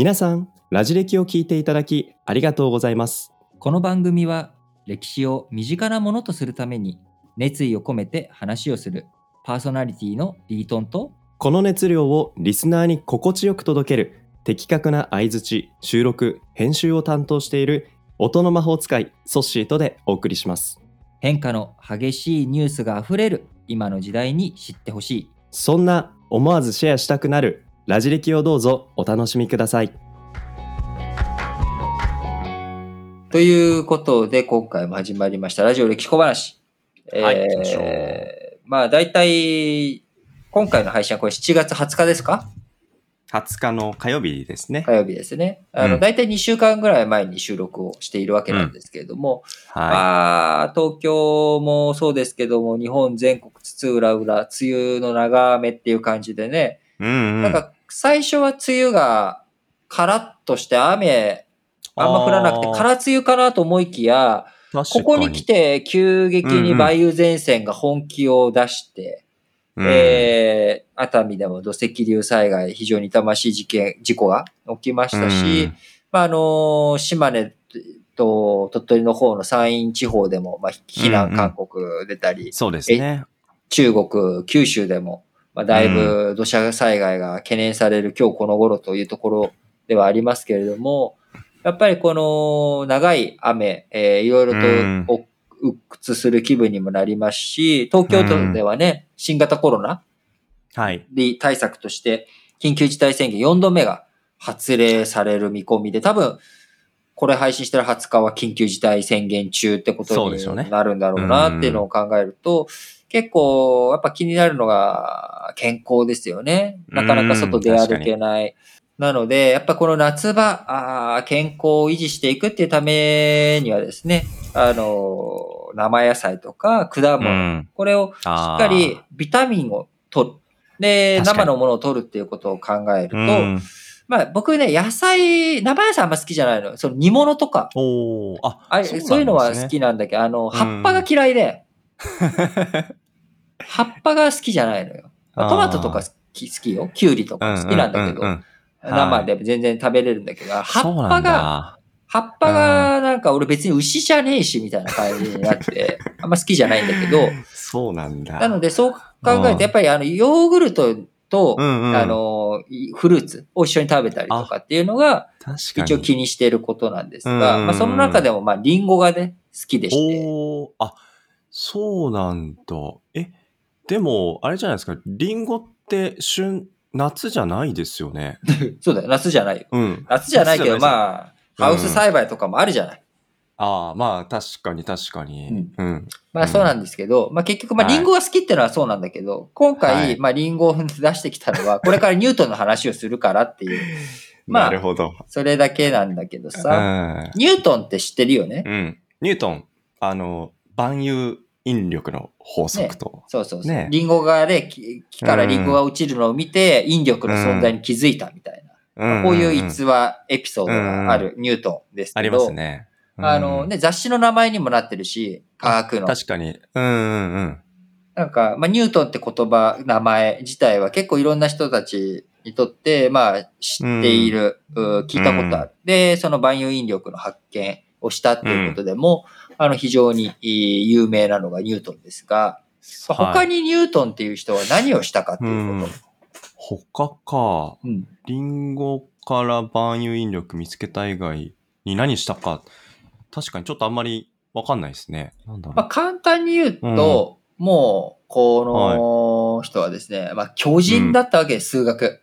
皆さん、ラジ歴を聞いていただきありがとうございます。この番組は歴史を身近なものとするために熱意を込めて話をするパーソナリティのリートンとこの熱量をリスナーに心地よく届ける的確な相槌、収録、編集を担当している音の魔法使いソッシーとでお送りします。変化の激しいニュースがあふれる今の時代に知ってほしいそんな思わずシェアしたくなるラジ歴をどうぞお楽しみください。ということで今回も始まりましたラジオ歴史小話。はい行きまあ大体今回の配信はこれ7月20日ですか？20日の火曜日ですね。火曜日ですね。あの、うん大体2週間ぐらい前に収録をしているわけなんですけれども、はまあ、東京もそうですけども、日本全国津々浦々、梅雨の長雨っていう感じでね、い。うんうん。なんか最初は梅雨がカラッとして雨、あんま降らなくて、空梅雨かなと思いきや、ここに来て急激に梅雨前線が本気を出して、うん。えー、熱海でも土石流災害、非常に痛ましい事件、事故が起きましたし、うん。まあ、あの、島根と鳥取の方の山陰地方でも、まあ、避難勧告出たり、そうですね。中国、九州でも、まあ、だいぶ土砂災害が懸念される今日この頃というところではありますけれども、やっぱりこの長い雨、えーいろいろうん。と鬱屈する気分にもなりますし、東京都ではね、新型コロナはい。で対策として、緊急事態宣言4度目が発令される見込みで、多分、これ配信してる20日は緊急事態宣言中ってことになるんだろうなっていうのを考えると、結構やっぱ気になるのが健康ですよね。なかなか外出歩けない。なので、やっぱこの夏場、あー健康を維持していくっていうためにはですね、あの、生野菜とか果物、うん。これをしっかりビタミンを取る。で、生のものを取るっていうことを考えると、うんまあ僕ね、野菜、生野菜あんま好きじゃないの。その煮物とか、あ、あそういうのは好きなんだけど、あの、葉っぱが嫌いで、葉っぱが好きじゃないのよ。まあトマトとか好き好きよ。キュウリとか好きなんだけど、うううん生で全然食べれるんだけど、葉っぱが、だ。葉っぱがなんか俺別に牛じゃねえしみたいな感じになって、あんま好きじゃないんだけど、そうなんだ。なので、そう考えうんて、やっぱりあの、ヨーグルトと、うんうんあの、いフルーツを一緒に食べたりとかっていうのが。一応気にしていることなんですうんうんが、うんまあ、その中でも、まあ、リンゴがね、好きでして。おーあ、そうなんだ。え、でも、あれじゃないですか、リンゴって旬、夏じゃないですよね。そうだよ、夏じゃないよ。うん。夏じゃないけど、あ。まあ、うんハウス栽培とかもあるじゃない。ああ、まあ、確かに確かに。うん。まあ、そうなんですけど、まあ、結局、まあ、はいリンゴが好きってのはそうなんだけど、今回、はいまあ、リンゴを出してきたのは、これからニュートンの話をするからっていう、まあなるほど。それだけなんだけどうさ、ん。ニュートンって知ってるよね？うん。ニュートン、あの、万有引力の法則と。そうそうそう。ねリンゴがね、木木からリンゴが落ちるのを見て、引力の存在に気づいたみたいな。うんこういう逸話、エピソードがあるニュートンですけど、ありますね。うんあのね、雑誌の名前にもなってるし、科学の。確かに。うんうんうん。なんか、まあ、ニュートンって言葉、名前自体は結構いろんな人たちにとって、まあ、知っている、う聞いたことある。で、その万有引力の発見をしたっていうことでも、あの、非常に有名なのがニュートンですが、まあ他に、にニュートンっていう人は何をしたかってういうこん。他か。と。うん。リンゴから万有引力見つけた以外に何したか。確かにちょっとあんまりわかんないですね。なんだろう。まあ、簡単に言うと、もう、この人はですね、まあ、巨人だったわけです、数学。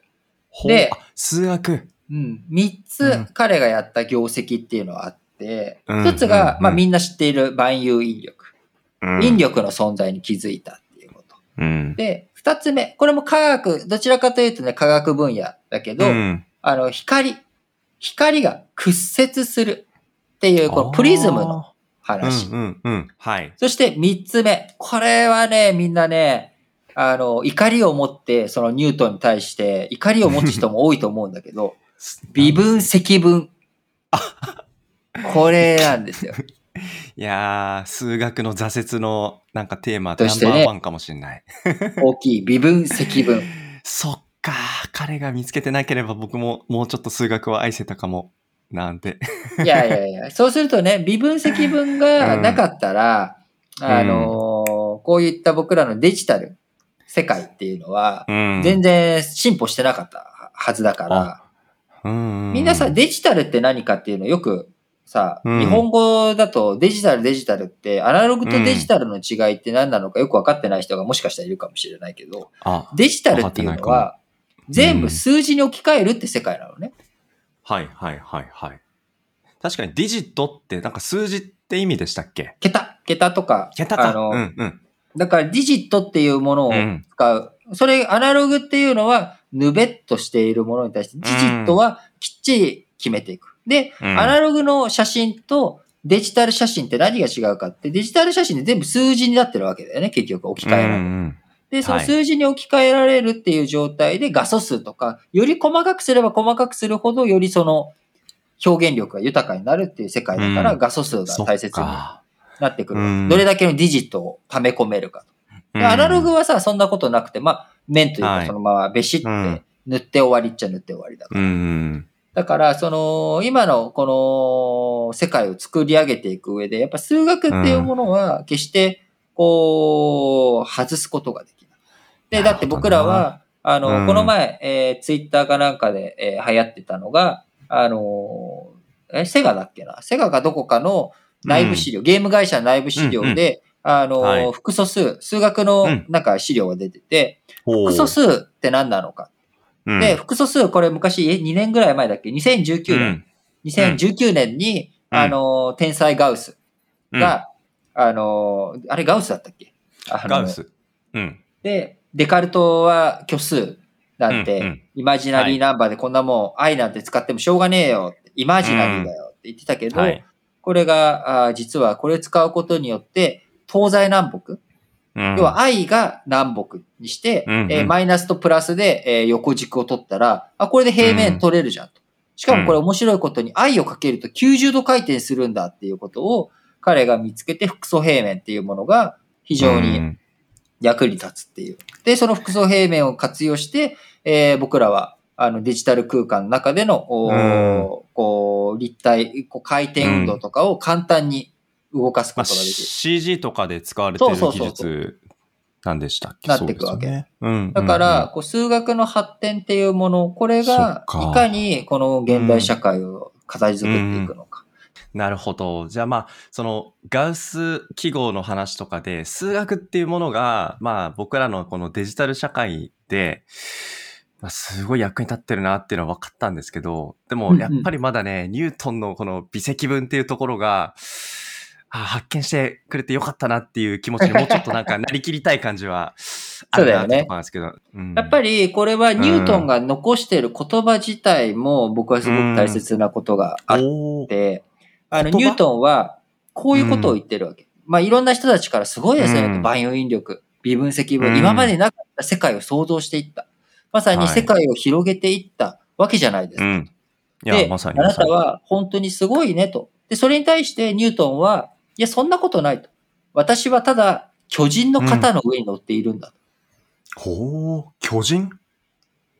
であ数学。うん。三うんつ彼がやった業績っていうのはあって、うん一つが、うんまあみんな知っている万有引力。うん引。力の存在に気づいたっていうこと。うん。で、二つ目。これも科学、どちらかというとね、科学分野だけど、うんあの、光。光が屈折するっていう、このプリズムのあ話。ーうんうんうん。はい。そして三つ目。これはね、みんなね、あの、怒りを持って、そのニュートンに対して、怒りを持つ人も多いと思うんだけど、微分積分。これなんですよ。いやー、数学の挫折のなんかテーマナンバーワンかもしれない。大きい微分積分。そっか。彼が見つけてなければ僕ももうちょっと数学を愛せたかも。なんて。いやいやいや、そうするとね、微分積分がなかったら、うんあのーこういった僕らのデジタル世界っていうのは、うん全然進歩してなかったはずだから、うんみんなさ、デジタルって何かっていうのをよくさ、うん日本語だとデジタルデジタルって、アナログとデジタルの違いって何なのかよくわかってない人がもしかしたらいるかもしれないけど、あ、デジタルっていうのは、全部数字に置き換えるって世界なのね。はいはいはいはい。確かにディジットってなんか数字って意味でしたっけ？桁、桁とか、桁か。あの、うんうん。だからディジットっていうものをうん使う。それ、アナログっていうのは、ぬべっとしているものに対して、ディジットはきっちり決めていく。で、うんアナログの写真とデジタル写真って何が違うかって、デジタル写真って全部数字になってるわけだよね、結局置き換えられる。うんうんで、そのはい数字に置き換えられるっていう状態で画素数とか、より細かくすれば細かくするほど、よりその表現力が豊かになるっていう世界だから、うん画素数が大切にか。なってくる。うんどれだけのディジットを溜め込めるかと。でアナログはさ、そんなことなくて、まあ、面というはいかそのままべしってうん塗って終わりっちゃ塗って終わりだから。うんうん。だから、その、今のこの世界を作り上げていく上で、やっぱ数学っていうものは決して、こう、外すことができない。で、だって僕らは、あの、うん。この前、えー、ツイッターかなんかで、えー流行ってたのが、あのーえ、セガだっけな？セガかどこかの内部資料、ゲーム会社の内部資料で、あのーはい。複素数、数学のうん。なんか資料が出てて、複素数って何なのか。うんで、複素数、これ昔、え、2年ぐらい前だっけ ?2019 年。2019年に、うんあのー、天才ガウスうんが、あのー、あれガウスだったっけ？ガウス。うん。で、デカルトは虚数なんて、うんうんイマジナリーナンバーでこんなもん、愛なんて使ってもしょうがねえよって、イマジナリーだよって言ってたけど、はい。これが、あー実はこれ使うことによって、東西南北、うん要は愛が南北にして、うんうん。えーマイナスとプラスで、えー横軸を取ったら、あ、これで平面取れるじゃんと。しかもこれ面白いことに愛をかけると90度回転するんだっていうことを彼が見つけて複素平面っていうものが非常にうん。役に立つっていう。で、その複素平面を活用して、えー僕らはあのデジタル空間の中での、こう立体、こう回転運動とかを簡単に動かすこまあ、とができる。CG とかで使われている技術なんでしたっけ？なってくわけ。ね。うんだから、、こう数学の発展っていうもの、これがいかにこの現代社会を形作っていくのか。なるほど。じゃあまあ、そのガウス記号の話とかで、数学っていうものが、まあ僕らのこのデジタル社会で、まあ、すごい役に立ってるなっていうのは分かったんですけど、でもやっぱりまだね、ニュートンのこの微積分っていうところが、あ発見してくれてよかったなっていう気持ちにもうちょっとなんかなりきりたい感じはあるなとこなんですけど。うんやっぱりこれはニュートンが残している言葉自体も僕はすごく大切なことがあっおーて、あの、ニュートンはこういうことを言ってるわけ。まあいろんな人たちからすごいですね、うん万有引力、微分積分、うん今までなかった世界を創造していった。まさに世界を広げていったわけじゃないですか。うん。いや、で、まさにあな。たは本当にすごいねと。で、それに対してニュートンは、いや、そんなことないと。私はただ巨人の肩の上に乗っているんだ。ほう、巨人？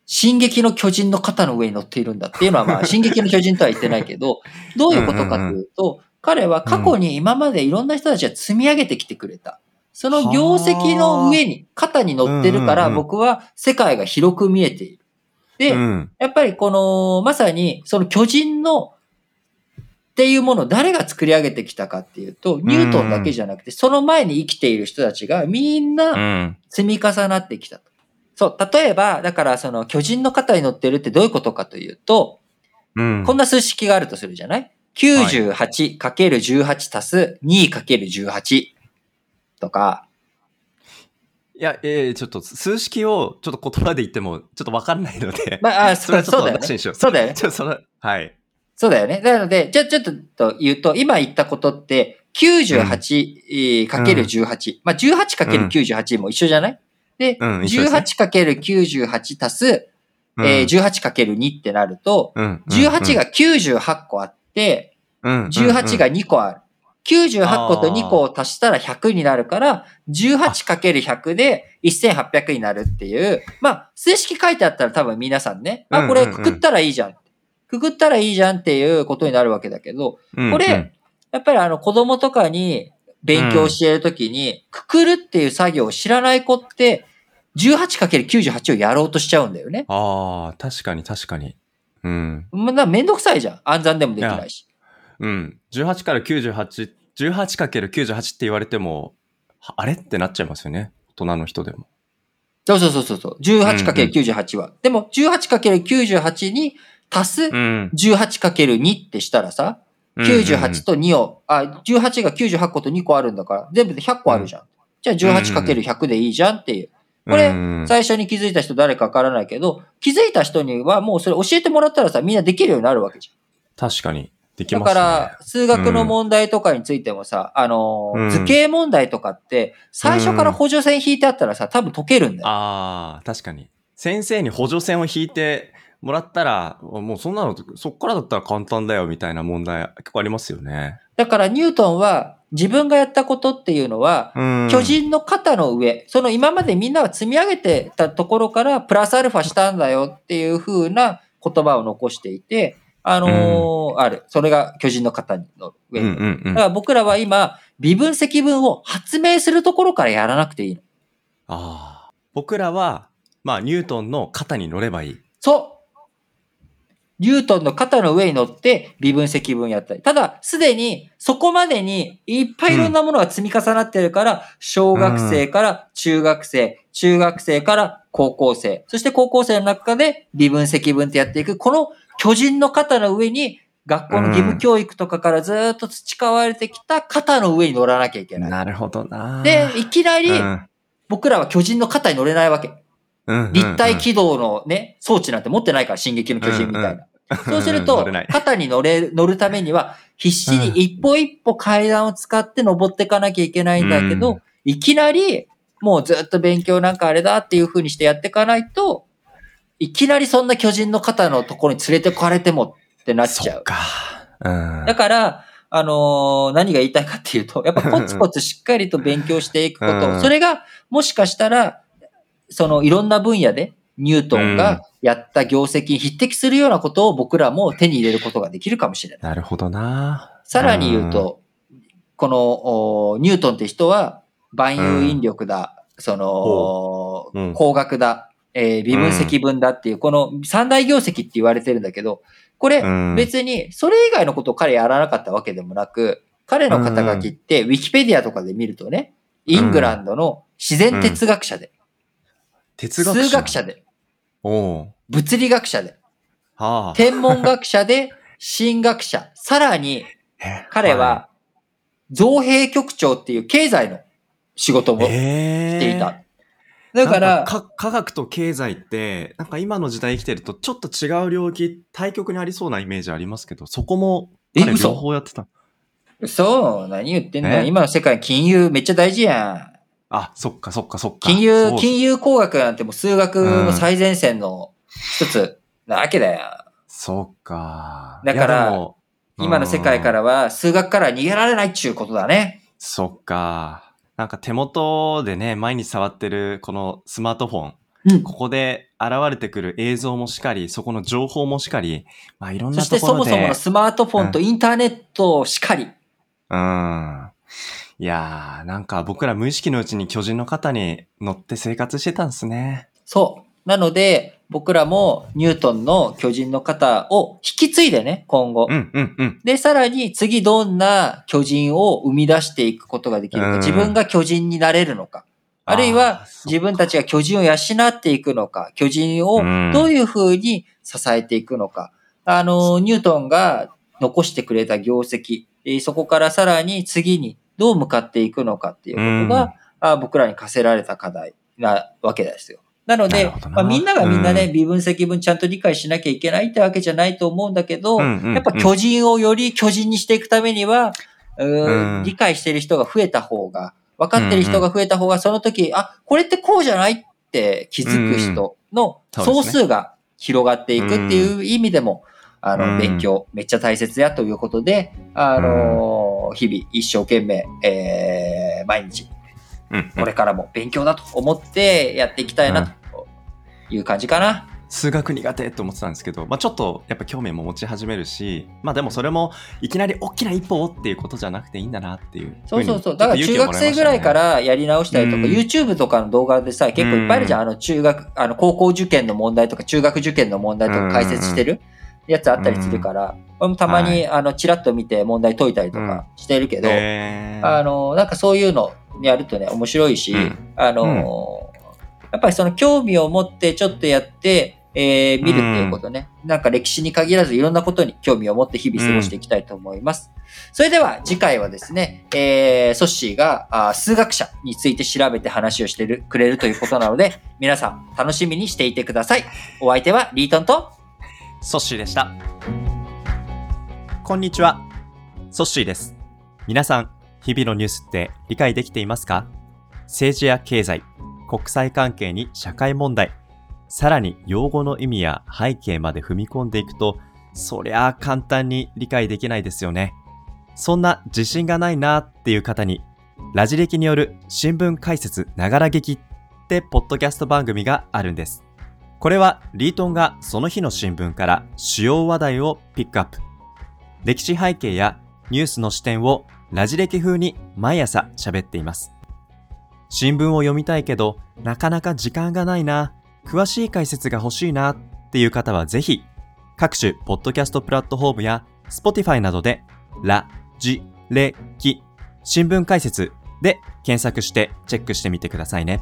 進撃の巨人の肩の上に乗っているんだっていうのは、まあ、進撃の巨人とは言ってないけど、どういうことかというと、彼は過去に今までいろんな人たちが積み上げてきてくれた。その業績の上に、肩に乗ってるから、うんうんうん僕は世界が広く見えている。で、うん。やっぱりこの、まさに、その巨人の、っていうものを誰が作り上げてきたかっていうと、ニュートンだけじゃなくて、その前に生きている人たちがみんう。なん積み重なってきたと。そう、例えば、だからその巨人の肩に乗ってるってどういうことかというと、うん。こんな数式があるとするじゃない ?98×18 足す 2×18 とか、いや、えー、ちょっと数式をちょっと言葉で言ってもちょっとわかんないので。まあ、あそれはちょっとそうそうだよね。そうだよね。ちょっとその、はい。そうだよね。なので、じゃあちょっと言うと、今言ったことって、98×18、まあ 18×98 も一緒じゃない？で、うん一緒ですね。18×98 足す、うん。えー 18×2 ってなると、うん。18が98個あって、うん、18が2個ある。98個と2個を足したら100になるから、18×100 で1800になるっていう、まあ、数式書いてあったら多分皆さんね、あ、これくくったらいいじゃん。くくったらいいじゃんっていうことになるわけだけど、うんこれ、やっぱりあの子供とかに勉強教えるときに、くくるっていう作業を知らない子って、18×98 をやろうとしちゃうんだよね。ああ、確かに確かに。うん。まあ、めんどくさいじゃん。暗算でもできないし。うん。18から98、18×98 って言われても、はあれってなっちゃいますよね。大人の人でも。そうそうそうそうそう。18×98 は。でも 18×98 に足すうん。18×2 ってしたらさ、98と2を、あ、18が98個と2個あるんだから、全部で100個あるじゃん。じゃあ 18×100 でいいじゃんっていう。これうん最初に気づいた人誰かわからないけど、気づいた人にはもうそれ教えてもらったらさ、みんなできるようになるわけじ確かに。できゃん。ますね。だから、数学の問題とかについてもさ、あの図形問題とかって、最初から補助線引いてあったらさ、多分解けるんだよ。ああ、確かに。先生に補助線を引いてもらったら、もうそんなの、そっからだったら簡単だよみたいな問題結構ありますよね。だからニュートンは自分がやったことっていうのは、うん。巨人の肩の上、その今までみんなが積み上げてたところからプラスアルファしたんだよっていう風な言葉を残していて、あのーある。それが巨人の肩の上に。うんうんうん。だかあら僕らは今、微分積分を発明するところからやらなくていいの。あー。僕らは、まあ、ニュートンの肩に乗ればいい。そうニュートンの肩の上に乗って微分積分やったり。ただ、すでにそこまでにいっぱいいろんなものが積み重なってるから、小学生から中学生、中学生から高校生、そして高校生の中で微分積分ってやっていく、この巨人の肩の上に学校の義務教育とかからずーっと培われてきた肩の上に乗らなきゃいけない。なるほどな。で、いきなりうん僕らは巨人の肩に乗れないわけ。立体軌道のね、装置なんて持ってないから、進撃の巨人みたいな。そうすると肩に乗れ、乗るためには、必死に一歩一歩階段を使って登っていかなきゃいけないんだけど、うんいきなり、もうずっと勉強なんかあれだっていう風にしてやっていかないと、いきなりそんな巨人の肩のところに連れてこられてもってなっちゃそうっ。か。うん。だから、あのー何が言いたいかっていうと、やっぱコツコツしっかりと勉強していくこと。うんそれが、もしかしたら、そのいろんな分野で、ニュートンがやった業績に匹敵するようなことを僕らも手に入れることができるかもしれない。なるほどな。さらに言うと、この、おニュートンって人は、万有引力だ、その、う。ん。工学だ、えー微分積分だっていう、この三大業績って言われてるんだけど、これ、うん、別に、それ以外のことを彼やらなかったわけでもなく、彼の肩書きって、ウィキペディアとかで見るとね、イングランドの自然哲学者で、哲学者。数学者で、物理学者で、はあ。天文学者で、神学者、さらに、え彼は、造幣局長っていう経済の仕事もい、しえていた。だか、からか科学と経済って、なんか今の時代生きてるとちょっと違う領域、対極にありそうなイメージありますけど、そこも彼両方やってた。そう、何言ってんだ今の世界金融めっちゃ大事やん。あ、そっかそっかそっか。金融、そう金融工学なんてもう数学の最前線の一つなわけだよ。そっか。だから今の世界か。うんらは数学から逃げられないっちゅうことだね。そっか。なんか手元でね、毎日触ってるこのスマートフォン。うんここで現れてくる映像もしかり、そこの情報もしかり、まあいろんそなところで。してそもそものスマートフォンとインターネットしかり。うん。いやー、なんか僕ら無意識のうちに巨人の肩に乗って生活してたんですね。そう。なので、僕らもニュートンの巨人の型を引き継いでね、今後。うん、うん、うん。で、さらに次どんな巨人を生み出していくことができるか。うん自分が巨人になれるのか。あるいは自分たちが巨人を養っていくのか。巨人をうんどういうふうに支えていくのか。あの、ニュートンが残してくれた業績。えーそこからさらに次にどう向かっていくのかっていうことが、あ僕らに課せられた課題なわけですよ。なのでまあ、みんながみんなね、うん微分積分ちゃんと理解しなきゃいけないってわけじゃないと思うんだけど、うんうん。うんやっぱ巨人をより巨人にしていくためには、うん理解してる人が増えた方が、分かってる人が増えた方が、その時、あ、これってこうじゃないって気づく人の総数が広がっていくっていう意味でも、あうの、ん勉強めっちゃ大切やということで、あの日々一生懸命、えー、毎日、うん。これからも勉強だと思ってやっていきたいなという感じかな。数学苦手って思ってたんですけど、まあ、ちょっとやっぱ興味も持ち始めるし、まあでもそれもいきなり大きな一歩をっていうことじゃなくていいんだなっていうそうそうそう。だから中学生ぐらいか、らやり直したりとか、うん YouTube とかの動画でさ、結構いっぱいあるじゃん。あの中学、あの高校受験の問題とか中学受験の問題とか解説してるやつあったりするから、俺もたまに、あの、チラッと見て問題解いたりとかしてるけど、えー。あの、なんかそういうのやるとね、面白いし、うん。あの、やっぱりその興味を持ってちょっとやって、えー見るっていうことね、なんか歴史に限らずいろんなことに興味を持って日々過ごしていきたいと思います。それでは次回はですね、えー、ソッシーがあー数学者について調べて話をしてるくれるということなので、皆さん楽しみにしていてください。お相手はリートンと、ソッシーでした。こんにちは。ソッシーです。皆さん、日々のニュースって理解できていますか？政治や経済、国際関係に社会問題、さらに用語の意味や背景まで踏み込んでいくと、そりゃあ簡単に理解できないですよね。そんな自信がないなっていう方に、ラジ歴による新聞解説ながら劇ってポッドキャスト番組があるんです。これはリートンがその日の新聞から主要話題をピックアップ。歴史背景やニュースの視点をラジ歴風に毎朝喋っています。新聞を読みたいけどなかなか時間がないな、詳しい解説が欲しいなっていう方はぜひ各種ポッドキャストプラットフォームや Spotify などでラジレキ新聞解説で検索してチェックしてみてくださいね。